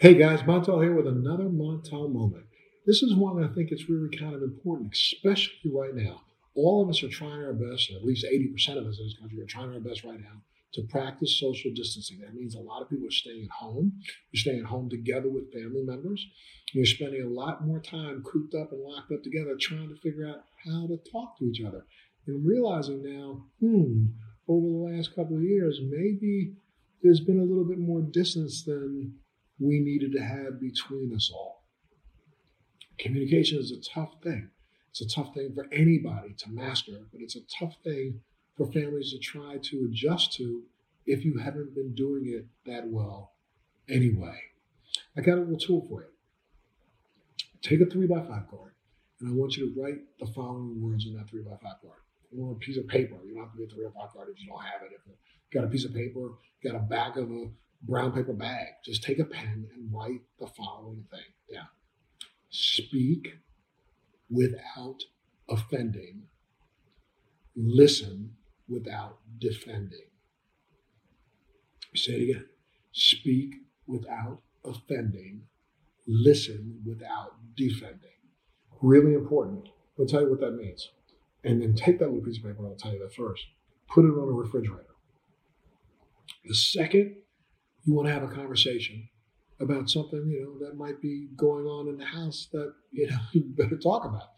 Hey guys, Montel here with another Montel moment. This is one I think it's really kind of important, especially right now. All of us are trying our best, at least 80% of us in this country are trying our best right now to practice social distancing. That means a lot of people are staying at home. You're staying at home together with family members. You're spending a lot more time cooped up and locked up together trying to figure out how to talk to each other. And realizing now, hmm, over the last couple of years, maybe there's been a little bit more distance than we needed to have between us all. Communication is a tough thing. It's a tough thing for anybody to master, but it's a tough thing for families to try to adjust to if you haven't been doing it that well anyway. I got a little tool for you. Take a three by five card, and I want you to write the following words on that three by five card. Or a piece of paper. You don't have to three by five card if you don't have it. If you got a piece of paper, got a back of a brown paper bag. Just take a pen and write the following thing down. Speak without offending. Listen without defending. Say it again. Speak without offending. Listen without defending. Really important. I'll tell you what that means. And then take that little piece of paper, I'll tell you that first. Put it on a refrigerator. The second you want to have a conversation about something, you know, that might be going on in the house that, you know, you better talk about.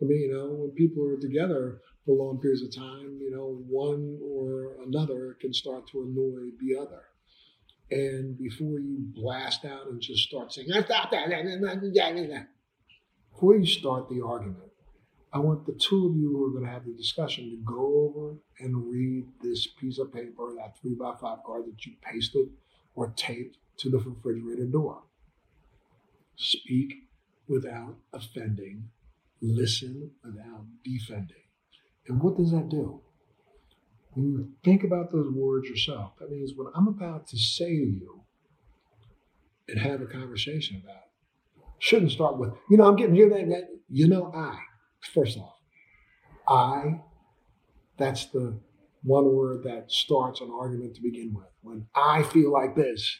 I mean, you know, when people are together for long periods of time, you know, one or another can start to annoy the other. And before you blast out and just start saying, before you start the argument, I want the two of you who are going to have the discussion to go over and read this piece of paper, that three by five card that you pasted or taped to the refrigerator door. Speak without offending, listen without defending. And what does that do? When you think about those words yourself, that means what I'm about to say to you and have a conversation about shouldn't start with, you know, I'm getting you that, you know, I. First off, I, that's the one word that starts an argument to begin with. When I feel like this,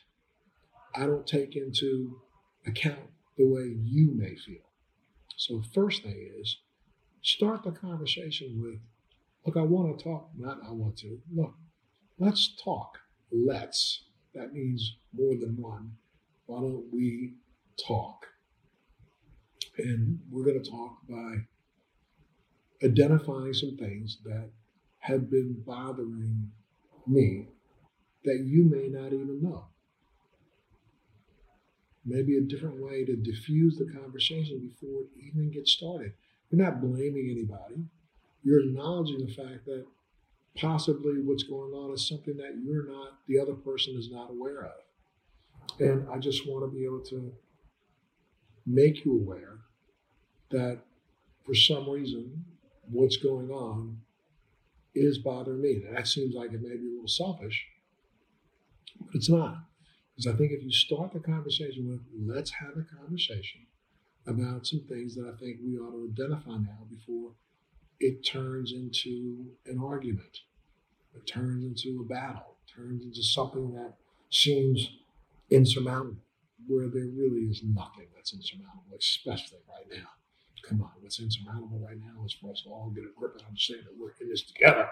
I don't take into account the way you may feel. So, first thing is start the conversation with, look, I want to talk, not I want to. Look, let's talk. Let's. That means more than one. Why don't we talk? And we're going to talk by identifying some things that have been bothering me that you may not even know. Maybe a different way to diffuse the conversation before it even gets started. You're not blaming anybody. You're acknowledging the fact that possibly what's going on is something that you're not, the other person is not aware of. And I just want to be able to make you aware that for some reason, what's going on is bothering me. Now, that seems like it may be a little selfish, but it's not. Because I think if you start the conversation with, let's have a conversation about some things that I think we ought to identify now before it turns into an argument, it turns into a battle, turns into something that seems insurmountable, where there really is nothing that's insurmountable, especially right now come on, what's insurmountable right now is for us to all get a grip and understand that we're in this together.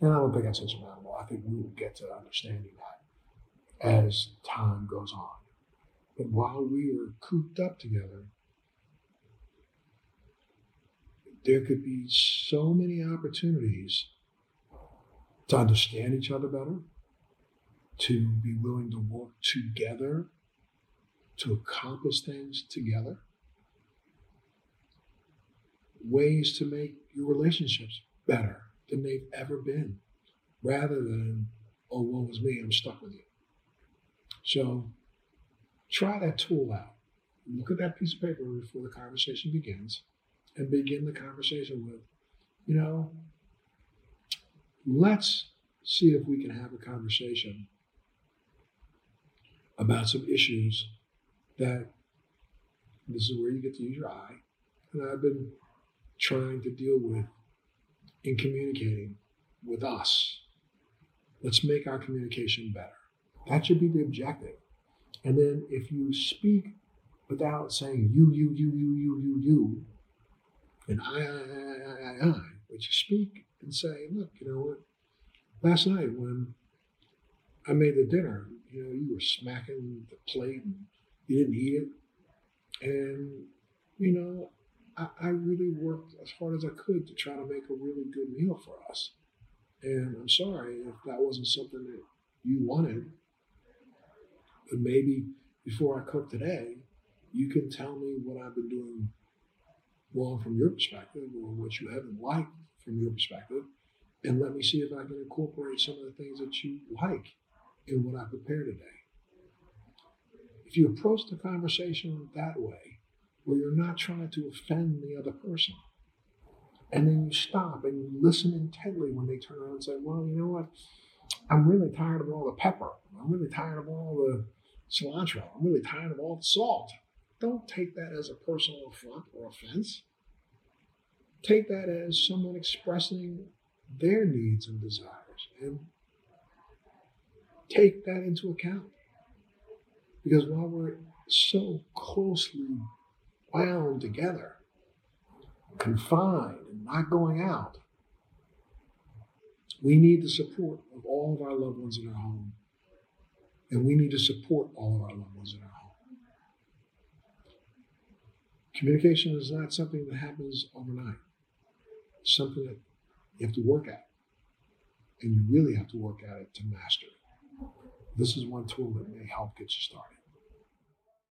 And I don't think that's insurmountable. I think we will get to understanding that as time goes on. But while we are cooped up together, there could be so many opportunities to understand each other better, to be willing to work together, to accomplish things together ways to make your relationships better than they've ever been, rather than, oh, woe is me, I'm stuck with you. So try that tool out. Look at that piece of paper before the conversation begins and begin the conversation with, you know, let's see if we can have a conversation about some issues that this is where you get to use your I. And I've been trying to deal with in communicating with us. Let's make our communication better. That should be the objective. And then if you speak without saying you, you, you, you, you, you, you, and I, I, I, I, I, but you speak and say, look, you know what? Last night when I made the dinner, you know, you were smacking the plate and you didn't eat it. And, you know, I, I really worked as hard as I could to try to make a really good meal for us. And I'm sorry if that wasn't something that you wanted. But maybe before I cook today, you can tell me what I've been doing wrong from your perspective or what you haven't liked from your perspective. And let me see if I can incorporate some of the things that you like in what I prepare today. If you approach the conversation that way, where you're not trying to offend the other person, and then you stop and you listen intently when they turn around and say, Well, you know what? I'm really tired of all the pepper. I'm really tired of all the cilantro. I'm really tired of all the salt. Don't take that as a personal affront or offense. Take that as someone expressing their needs and desires and take that into account. Because while we're so closely wound together, confined and not going out, we need the support of all of our loved ones in our home. And we need to support all of our loved ones in our home. Communication is not something that happens overnight. It's something that you have to work at. And you really have to work at it to master it. This is one tool that may help get you started.